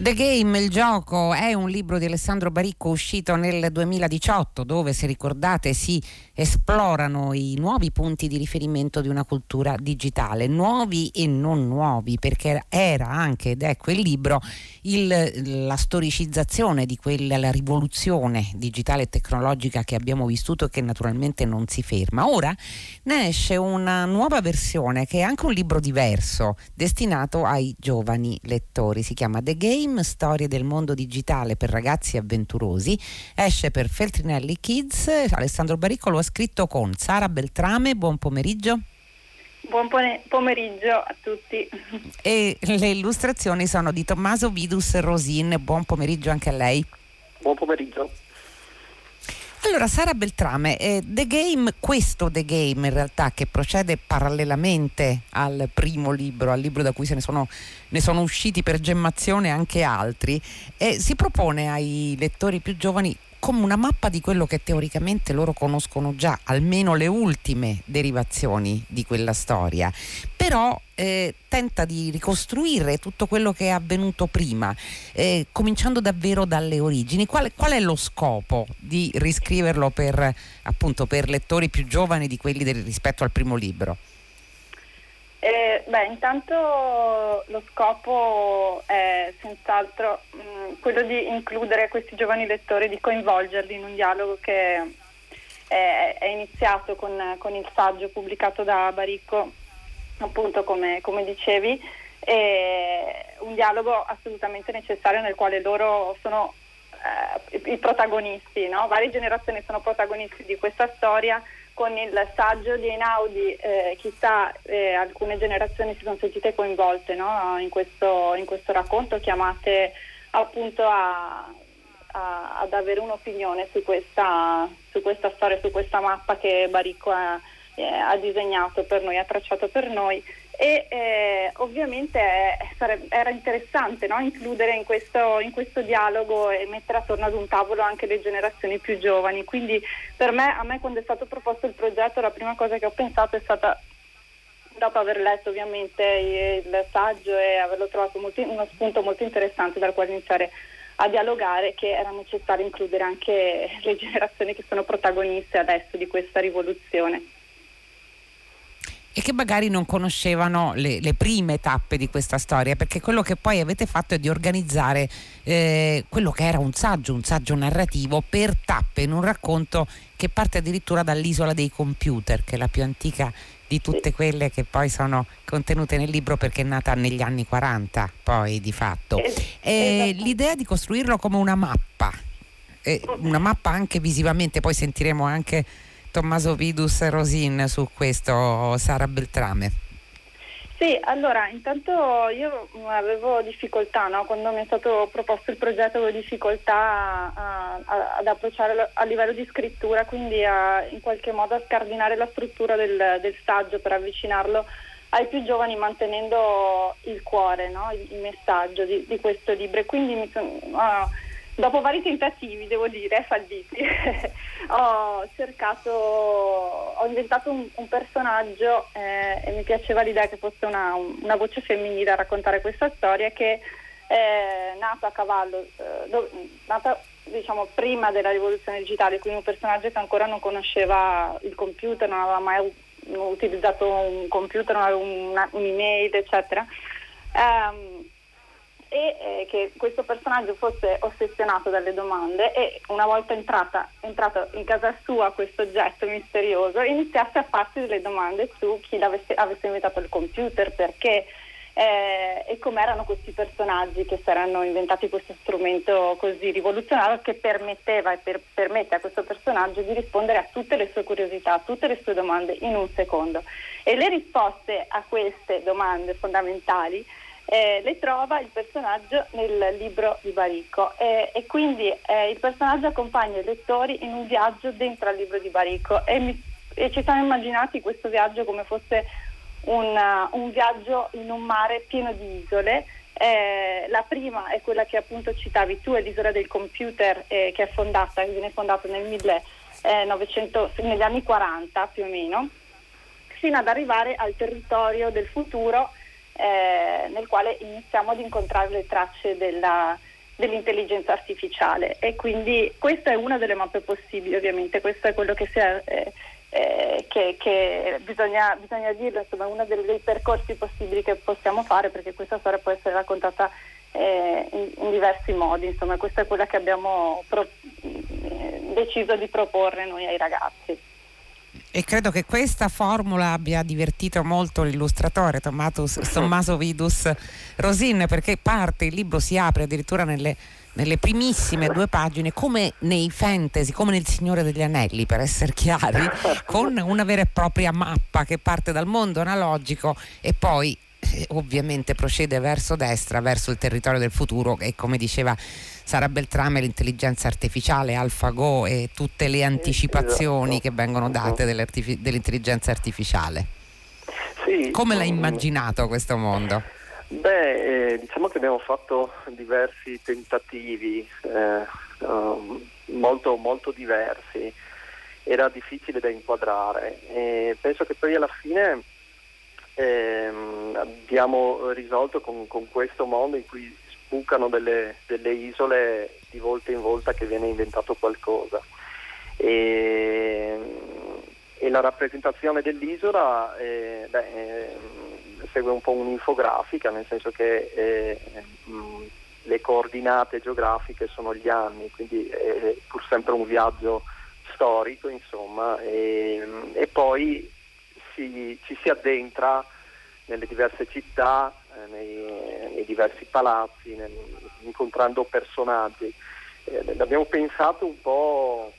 The Game, il gioco, è un libro di Alessandro Baricco uscito nel 2018 dove, se ricordate, si esplorano i nuovi punti di riferimento di una cultura digitale, nuovi e non nuovi, perché era anche ed è quel libro il, la storicizzazione di quella rivoluzione digitale e tecnologica che abbiamo vissuto e che naturalmente non si ferma. Ora ne esce una nuova versione che è anche un libro diverso, destinato ai giovani lettori, si chiama The Game Game, storie del mondo digitale per ragazzi avventurosi, esce per Feltrinelli Kids. Alessandro Baricco lo ha scritto con Sara Beltrame. Buon pomeriggio. Buon pomeriggio a tutti. E le illustrazioni sono di Tommaso Vidus Rosin. Buon pomeriggio anche a lei. Buon pomeriggio. Allora, Sara Beltrame, eh, The Game, questo The Game in realtà che procede parallelamente al primo libro, al libro da cui se ne sono, ne sono usciti per gemmazione anche altri, eh, si propone ai lettori più giovani come una mappa di quello che teoricamente loro conoscono già, almeno le ultime derivazioni di quella storia, però eh, tenta di ricostruire tutto quello che è avvenuto prima, eh, cominciando davvero dalle origini. Qual, qual, è lo scopo di riscriverlo per, appunto, per lettori più giovani di quelli del, rispetto al primo libro? Eh, beh, intanto lo scopo è senz'altro mh, mm, quello di includere questi giovani lettori, di coinvolgerli in un dialogo che è, è iniziato con, con, il saggio pubblicato da Baricco, appunto come, come dicevi, un dialogo assolutamente necessario nel quale loro sono eh, i protagonisti, no? varie generazioni sono protagonisti di questa storia con il saggio di Einaudi eh, chissà eh, alcune generazioni si sono sentite coinvolte no? in, questo, in, questo, racconto, chiamate appunto a, a, ad avere un'opinione su questa, su questa, storia, su questa mappa che Baricco ha, eh, ha disegnato per noi, ha tracciato per noi e eh, ovviamente sare- era interessante no? includere in questo, in questo, dialogo e mettere attorno ad un tavolo anche le generazioni più giovani. Quindi per me, a me quando è stato proposto il progetto, la prima cosa che ho pensato è stata dopo aver letto ovviamente il saggio e averlo trovato molto, uno spunto molto interessante dal quale iniziare a dialogare che era necessario includere anche le generazioni che sono protagoniste adesso di questa rivoluzione e che magari non conoscevano le, le, prime tappe di questa storia, perché quello che poi avete fatto è di organizzare eh, quello che era un saggio, un saggio narrativo per tappe in un racconto che parte addirittura dall'isola dei computer, che è la più antica di tutte quelle che poi sono contenute nel libro perché è nata negli anni 40 poi di fatto. E l'idea di costruirlo come una mappa, una mappa anche visivamente, poi sentiremo anche Tommaso Vidus Rosin su questo, Sara Beltrame? Sì, allora intanto io avevo difficoltà, no? quando mi è stato proposto il progetto avevo difficoltà a, a, ad approcciare a livello di scrittura, quindi a, in qualche modo a scardinare la struttura del, del saggio per avvicinarlo ai più giovani mantenendo il cuore, no? il, il, messaggio di, di, questo libro. E quindi mi sono... Uh, dopo vari tentativi, devo dire, falliti, ho cercato, ho inventato un, un personaggio eh, e mi piaceva l'idea che fosse una, una, voce femminile a raccontare questa storia che è nata a cavallo, eh, do, nata diciamo prima della rivoluzione digitale, quindi un personaggio che ancora non conosceva il computer, non aveva mai utilizzato un computer, non aveva una, un'email, eccetera. Um, e eh, che questo personaggio fosse ossessionato dalle domande e una volta entrata, entrato in casa sua questo oggetto misterioso iniziasse a farsi delle domande su chi avesse inventato il computer, perché eh, e come erano questi personaggi che si erano inventati questo strumento così rivoluzionario che permetteva e per, permette a questo personaggio di rispondere a tutte le sue curiosità, a tutte le sue domande in un secondo. E le risposte a queste domande fondamentali eh, le trova il personaggio nel libro di Baricco eh, e quindi eh, il personaggio accompagna i lettori in un viaggio dentro al libro di Baricco e, mi, e ci siamo immaginati questo viaggio come fosse un, uh, un, viaggio in un mare pieno di isole. Eh, la prima è quella che appunto citavi tu, è l'isola del computer eh, che è fondata, che viene fondata nel 1900, eh, negli anni 40 più o meno, fino ad arrivare al territorio del futuro eh, nel quale iniziamo ad incontrare le tracce della, dell'intelligenza artificiale. E quindi questa è una delle mappe possibili ovviamente, questo è quello che, è, eh, eh, che, che bisogna, bisogna, dirlo, insomma è uno dei, dei, percorsi possibili che possiamo fare perché questa storia può essere raccontata eh, in, in, diversi modi, insomma questa è quella che abbiamo pro, eh, deciso di proporre noi ai ragazzi. E credo che questa formula abbia divertito molto l'illustratore Tommatus, Tommaso Vidus Rosin perché parte, il libro si apre addirittura nelle, nelle primissime due pagine come nei fantasy, come nel Signore degli Anelli per essere chiari, con una vera e propria mappa che parte dal mondo analogico e poi eh, ovviamente procede verso destra, verso il territorio del futuro e come diceva Sara Beltrame l'intelligenza artificiale, AlphaGo e tutte le anticipazioni esatto. che vengono date dell'intelligenza artificiale. Sì, come l'hai immaginato questo mondo? Beh, eh, diciamo che abbiamo fatto diversi tentativi, eh, um, molto, molto diversi, era difficile da inquadrare e penso che poi alla fine ehm, abbiamo risolto con, con, questo mondo in cui sbucano delle, delle, isole di volta in volta che viene inventato qualcosa. E, e la rappresentazione dell'isola eh, beh, eh, segue un po' un'infografica, nel senso che eh, mh, le coordinate geografiche sono gli anni, quindi è pur sempre un viaggio storico, insomma, e, e poi si, ci si addentra nelle diverse città, eh, nei, diversi palazzi, nel, incontrando personaggi. Eh, l'abbiamo pensato un po'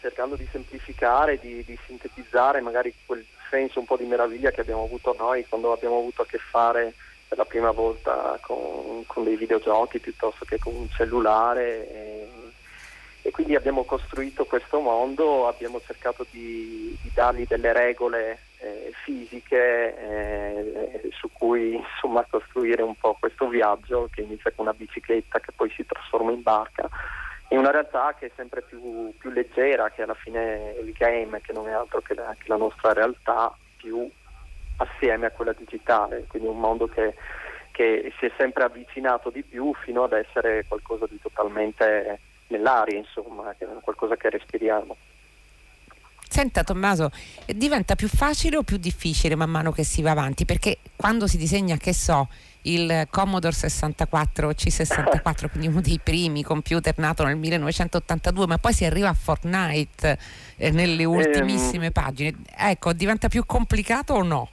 cercando di semplificare, di, di, sintetizzare magari quel senso un po' di meraviglia che abbiamo avuto noi quando abbiamo avuto a che fare per la prima volta con, con dei videogiochi piuttosto che con un cellulare. E, e quindi abbiamo costruito questo mondo, abbiamo cercato di, di dargli delle regole eh, fisiche eh, su cui insomma, costruire un po' questo viaggio che inizia con una bicicletta che poi si trasforma in barca in una realtà che è sempre più, più leggera, che alla fine è il game, che non è altro che la, che la nostra realtà più assieme a quella digitale, quindi un mondo che, che si è sempre avvicinato di più fino ad essere qualcosa di totalmente nell'aria, insomma, qualcosa che respiriamo. Senta Tommaso, diventa più facile o più difficile man mano che si va avanti? Perché quando si disegna, che so, il Commodore 64 C64, quindi uno dei primi computer nato nel 1982, ma poi si arriva a Fortnite eh, nelle ultimissime ehm, pagine. Ecco, diventa più complicato o no?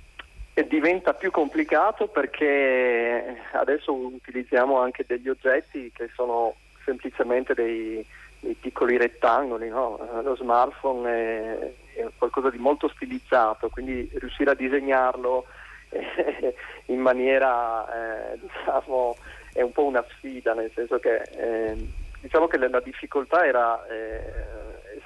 diventa più complicato perché adesso utilizziamo anche degli oggetti che sono semplicemente dei, dei piccoli rettangoli, no? lo smartphone è, è, qualcosa di molto stilizzato, quindi riuscire a disegnarlo eh, in maniera, eh, diciamo, è un po' una sfida, nel senso che eh, diciamo che la difficoltà era, eh,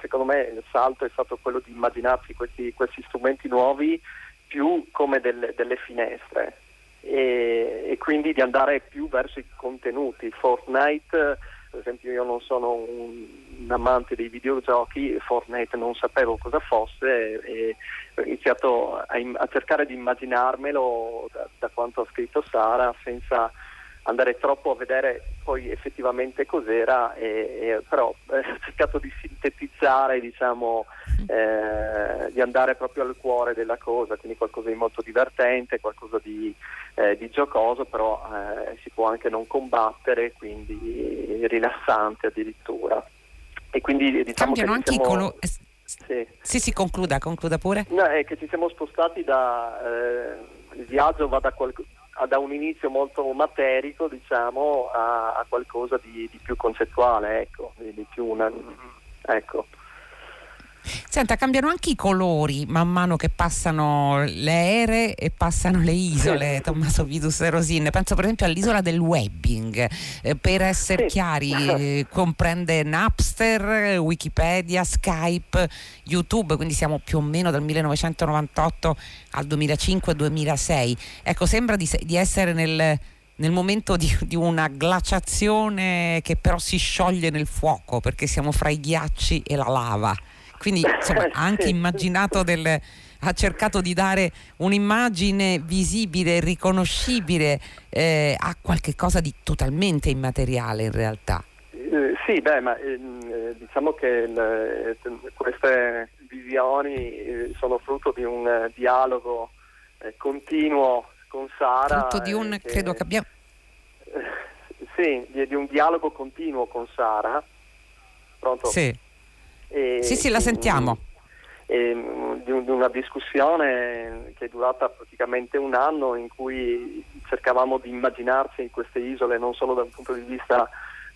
secondo me il salto è stato quello di immaginarsi questi, questi strumenti nuovi più come delle, delle finestre e, e, quindi di andare più verso i contenuti. Fortnite per esempio io non sono un, un amante dei videogiochi, Fortnite non sapevo cosa fosse e, ho iniziato a, a, cercare di immaginarmelo da, da quanto ha scritto Sara senza andare troppo a vedere poi effettivamente cos'era, e, e, però eh, ho cercato di sintetizzare, diciamo, eh, di andare proprio al cuore della cosa, quindi qualcosa di molto divertente, qualcosa di, eh, di giocoso, però eh, si può anche non combattere, quindi rilassante addirittura. E quindi diciamo Cambiano anche siamo... i colori. Sì. sì, sì, concluda, concluda pure. No, è che ci siamo spostati da... Eh, il viaggio va da, qual- da un inizio molto materico diciamo, a, a qualcosa di, di, più concettuale, ecco, di, di più una, ecco. Senta, cambiano anche i colori man mano che passano le aeree e passano le isole, Tommaso Vitus e Rosin. Penso per esempio all'isola del webbing. Eh, per essere sì. chiari, eh, comprende Napster, Wikipedia, Skype, YouTube, quindi siamo più o meno dal 1998 al 2005-2006. Ecco, sembra di, di essere nel nel momento di, di, una glaciazione che però si scioglie nel fuoco perché siamo fra i ghiacci e la lava. Quindi insomma, ha anche immaginato del, ha cercato di dare un'immagine visibile, riconoscibile eh, a qualche cosa di totalmente immateriale in realtà. Eh, sì, beh, ma ehm, eh, diciamo che le, queste visioni eh, sono frutto di un eh, dialogo continuo con Sara. Frutto di un, che, credo che abbiamo... sì, di, di, un dialogo continuo con Sara. Pronto? Sì. E, sì, sì, la sentiamo. E, di, di una discussione che è durata praticamente un anno in cui cercavamo di immaginarci in queste isole non solo da un punto di vista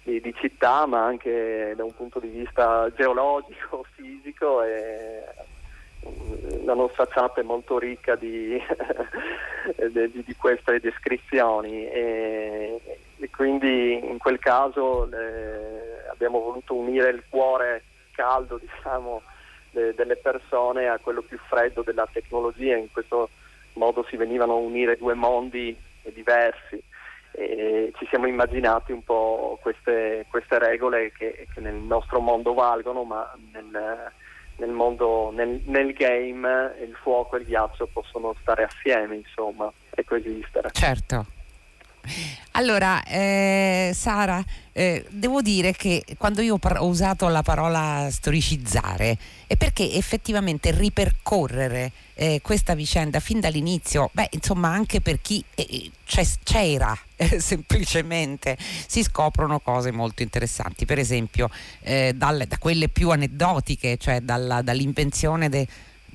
di, di, città ma anche da un punto di vista geologico, fisico e mm, la nostra chat è molto ricca di, di, di queste descrizioni e, e, quindi in quel caso eh, abbiamo voluto unire il cuore caldo diciamo, de, delle persone a quello più freddo della tecnologia, in questo modo si venivano a unire due mondi diversi e ci siamo immaginati un po' queste, queste regole che, che, nel nostro mondo valgono, ma nel, nel, mondo, nel, nel, game il fuoco e il ghiaccio possono stare assieme, insomma, e coesistere. Certo. Allora, eh, Sara, eh, devo dire che quando io ho usato la parola storicizzare è perché effettivamente ripercorrere eh, questa vicenda fin dall'inizio, beh, insomma, anche per chi eh, c'era semplicemente si scoprono cose molto interessanti. Per esempio, eh, dalle, da quelle più aneddotiche, cioè dalla, dall'invenzione de,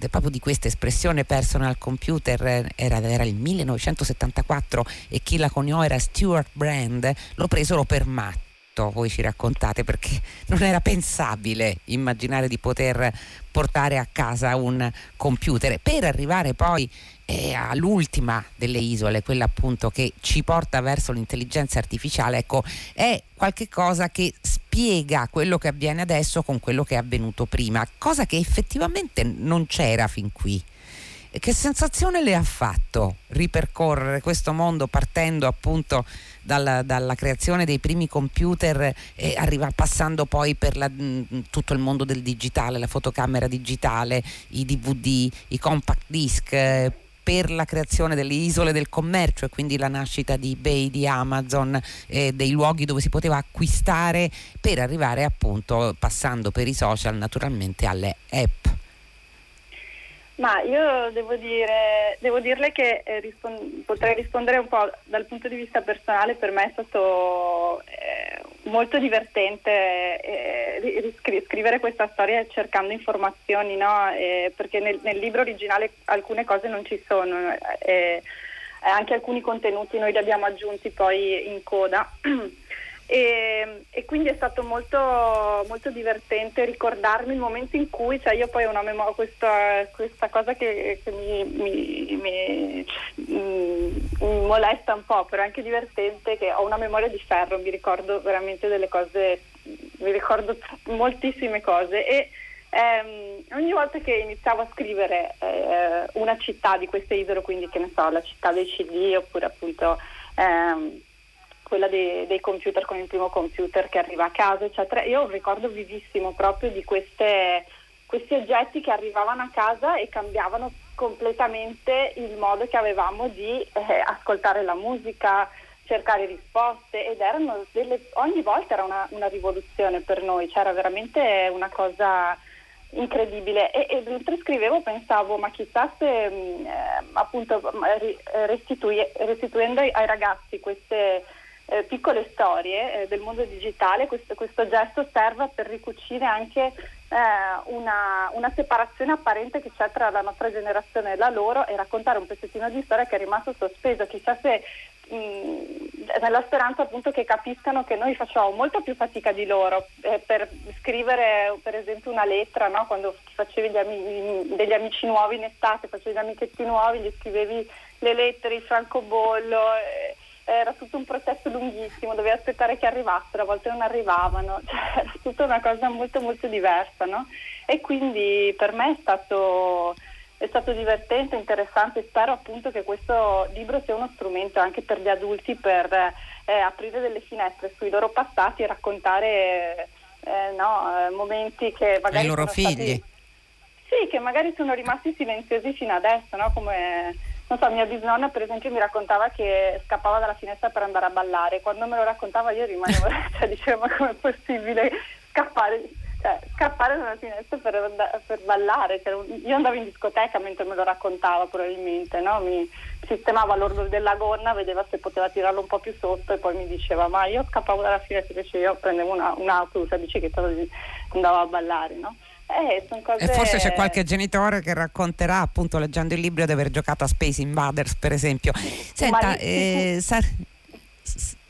proprio di questa espressione personal computer era, era, il 1974 e chi la coniò era Stuart Brand, lo presero per matto voi ci raccontate perché non era pensabile immaginare di poter portare a casa un computer. Per arrivare poi eh, all'ultima delle isole, quella appunto che ci porta verso l'intelligenza artificiale, ecco, è qualcosa che spiega quello che avviene adesso con quello che è avvenuto prima, cosa che effettivamente non c'era fin qui. Che sensazione le ha fatto ripercorrere questo mondo partendo appunto dalla, dalla creazione dei primi computer e arriva, passando poi per la, tutto il mondo del digitale, la fotocamera digitale, i DVD, i compact disc, per la creazione delle isole del commercio e quindi la nascita di eBay, di Amazon, eh, dei luoghi dove si poteva acquistare per arrivare appunto passando per i social naturalmente alle app. Ma io devo, dire, devo dirle che eh, rispon- potrei rispondere un po' dal punto di vista personale, per me è stato eh, molto divertente eh, riscri- scrivere questa storia cercando informazioni, no? Eh, perché nel, nel, libro originale alcune cose non ci sono, eh, anche alcuni contenuti noi li abbiamo aggiunti poi in coda. E, e, quindi è stato molto, molto, divertente ricordarmi il momento in cui, cioè io poi ho una memoria, questa, questa cosa che, che mi, mi, mi, mi, molesta un po', però è anche divertente che ho una memoria di ferro, mi ricordo veramente delle cose, mi ricordo moltissime cose. E ehm, ogni volta che iniziavo a scrivere eh, una città di queste isole, quindi che ne so, la città dei CD oppure appunto... Ehm, quella dei, dei, computer con il primo computer che arriva a casa, eccetera. Io ricordo vivissimo proprio di queste, questi oggetti che arrivavano a casa e cambiavano completamente il modo che avevamo di eh, ascoltare la musica, cercare risposte ed erano delle, ogni volta era una, una rivoluzione per noi, c'era veramente una cosa incredibile e, e, mentre scrivevo pensavo ma chissà se mm, eh, appunto restituendo ai ragazzi queste eh, piccole storie eh, del mondo digitale, questo, questo, gesto serve per ricucire anche eh, una, una, separazione apparente che c'è tra la nostra generazione e la loro e raccontare un pezzettino di storia che è rimasto sospeso, chissà se mh, nella speranza appunto che capiscano che noi facciamo molto più fatica di loro eh, per scrivere per esempio una lettera, no? quando facevi amici, degli amici nuovi in estate, facevi gli amichetti nuovi, gli scrivevi le lettere, il francobollo eh, era tutto un processo lunghissimo, dovevi aspettare che arrivassero, a volte non arrivavano, cioè, era tutta una cosa molto molto diversa, no? E quindi per me è stato, è stato divertente, interessante, spero appunto che questo libro sia uno strumento anche per gli adulti per eh, aprire delle finestre sui loro passati e raccontare eh, no, momenti che magari... Ai loro figli. Stati Sì, che magari sono rimasti silenziosi fino adesso, no? Come, non so, mia bisnonna per esempio mi raccontava che scappava dalla finestra per andare a ballare. Quando me lo raccontava io rimanevo, cioè dicevo ma com'è possibile scappare? Cioè, scappare dalla finestra per, per ballare. Cioè, io andavo in discoteca mentre me lo raccontava probabilmente, no? mi sistemava l'orlo della gonna, vedeva se poteva tirarlo un po' più sotto e poi mi diceva ma io scappavo dalla finestra invece io prendevo una, un autobus a bicicletta e andavo a ballare. No? Eh, cose... E forse c'è qualche genitore che racconterà, appunto leggendo il libro, di aver giocato a Space Invaders, per esempio. Senta, eh, Sar...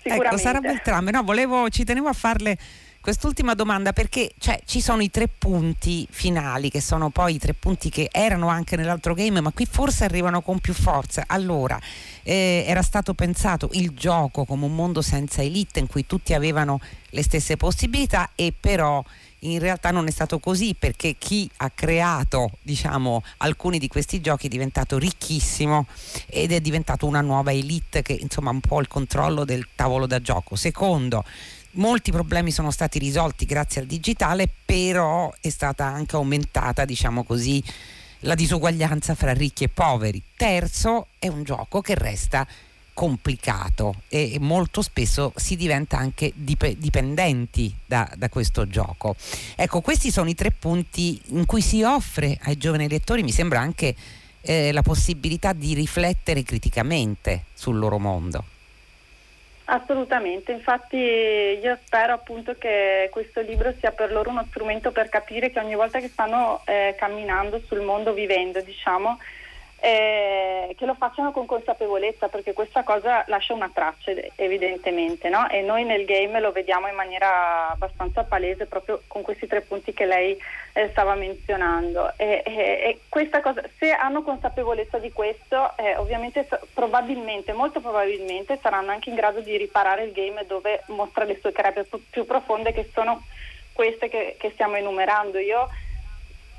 ecco, Sara Beltrame, no, volevo, ci tenevo a farle quest'ultima domanda perché cioè, ci sono i tre punti finali che sono poi i tre punti che erano anche nell'altro game ma qui forse arrivano con più forza. Allora eh, era stato pensato il gioco come un mondo senza elite in cui tutti avevano le stesse possibilità e però in realtà non è stato così perché chi ha creato diciamo, alcuni di questi giochi è diventato ricchissimo ed è diventato una nuova elite che insomma un po' il controllo del tavolo da gioco. Secondo, molti problemi sono stati risolti grazie al digitale, però è stata anche aumentata, diciamo così, la disuguaglianza fra ricchi e poveri. Terzo, è un gioco che resta complicato e molto spesso si diventa anche dip- dipendenti da, da, questo gioco. Ecco, questi sono i tre punti in cui si offre ai giovani lettori, mi sembra anche eh, la possibilità di riflettere criticamente sul loro mondo. Assolutamente, infatti io spero appunto che questo libro sia per loro uno strumento per capire che ogni volta che stanno eh, camminando sul mondo, vivendo, diciamo, eh, che lo facciano con consapevolezza perché questa cosa lascia una traccia evidentemente no? e noi nel game lo vediamo in maniera abbastanza palese proprio con questi tre punti che lei eh, stava menzionando e, e, e, questa cosa se hanno consapevolezza di questo eh, ovviamente probabilmente molto probabilmente saranno anche in grado di riparare il game dove mostra le sue crepe più profonde che sono queste che, che stiamo enumerando io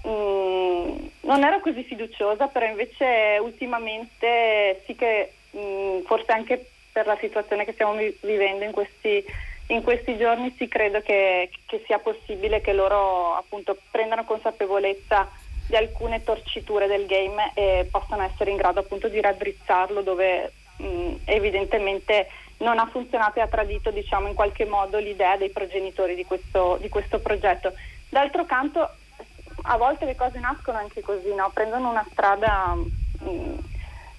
Mm, non ero così fiduciosa, però invece ultimamente sì che mh, mm, forse anche per la situazione che stiamo vi- vivendo in questi, in questi giorni sì credo che, che, sia possibile che loro appunto prendano consapevolezza di alcune torciture del game e possano essere in grado appunto di raddrizzarlo dove mh, mm, evidentemente non ha funzionato e ha tradito diciamo in qualche modo l'idea dei progenitori di questo, di questo progetto. D'altro canto a volte le cose nascono anche così, no? prendono una strada mh, mm,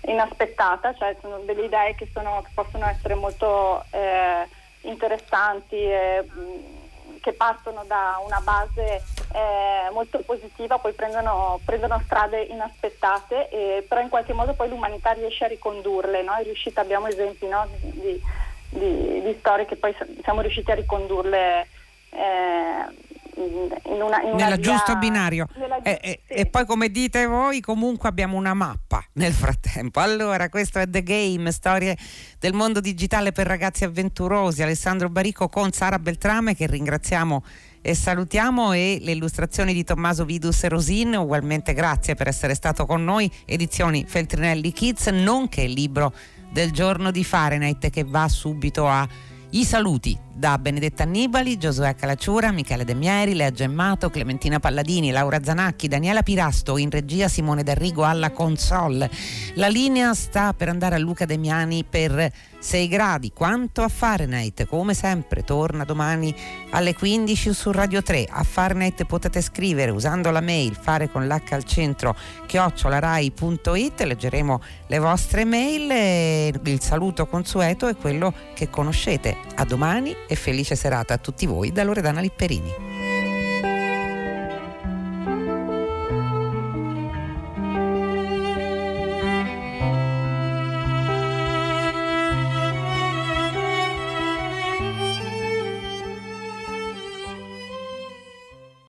inaspettata, cioè sono delle idee che, sono, che possono essere molto eh, interessanti, e, mh, mm, che partono da una base eh, molto positiva, poi prendono, prendono strade inaspettate, e, però in qualche modo poi l'umanità riesce a ricondurle, no? riuscita, abbiamo esempi no? di, di, di, storie che poi siamo riusciti a ricondurle. Eh, in una, in nella giusto binario. nella, e, sì. e, poi come dite voi comunque abbiamo una mappa nel frattempo. Allora questo è The Game storie del mondo digitale per ragazzi avventurosi. Alessandro Barico con Sara Beltrame che ringraziamo e salutiamo e le illustrazioni di Tommaso Vidus e Rosin. Ugualmente grazie per essere stato con noi. Edizioni Feltrinelli Kids nonché il libro del giorno di Fahrenheit che va subito a i saluti da Benedetta Annibali, Giosuè Calacciura, Michele De Mieri, Lea Gemmato, Clementina Palladini, Laura Zanacchi, Daniela Pirasto, in regia Simone D'Arrigo alla console. La linea sta per andare a Luca Demiani per 6 gradi. Quanto a Fahrenheit, come sempre, torna domani alle 15 su Radio 3. A Fahrenheit potete scrivere usando la mail fare con l'H al centro chiocciolarai.it. Leggeremo le vostre mail. Il saluto consueto è quello che conoscete. A domani e felice serata a tutti voi da Loredana Lipperini.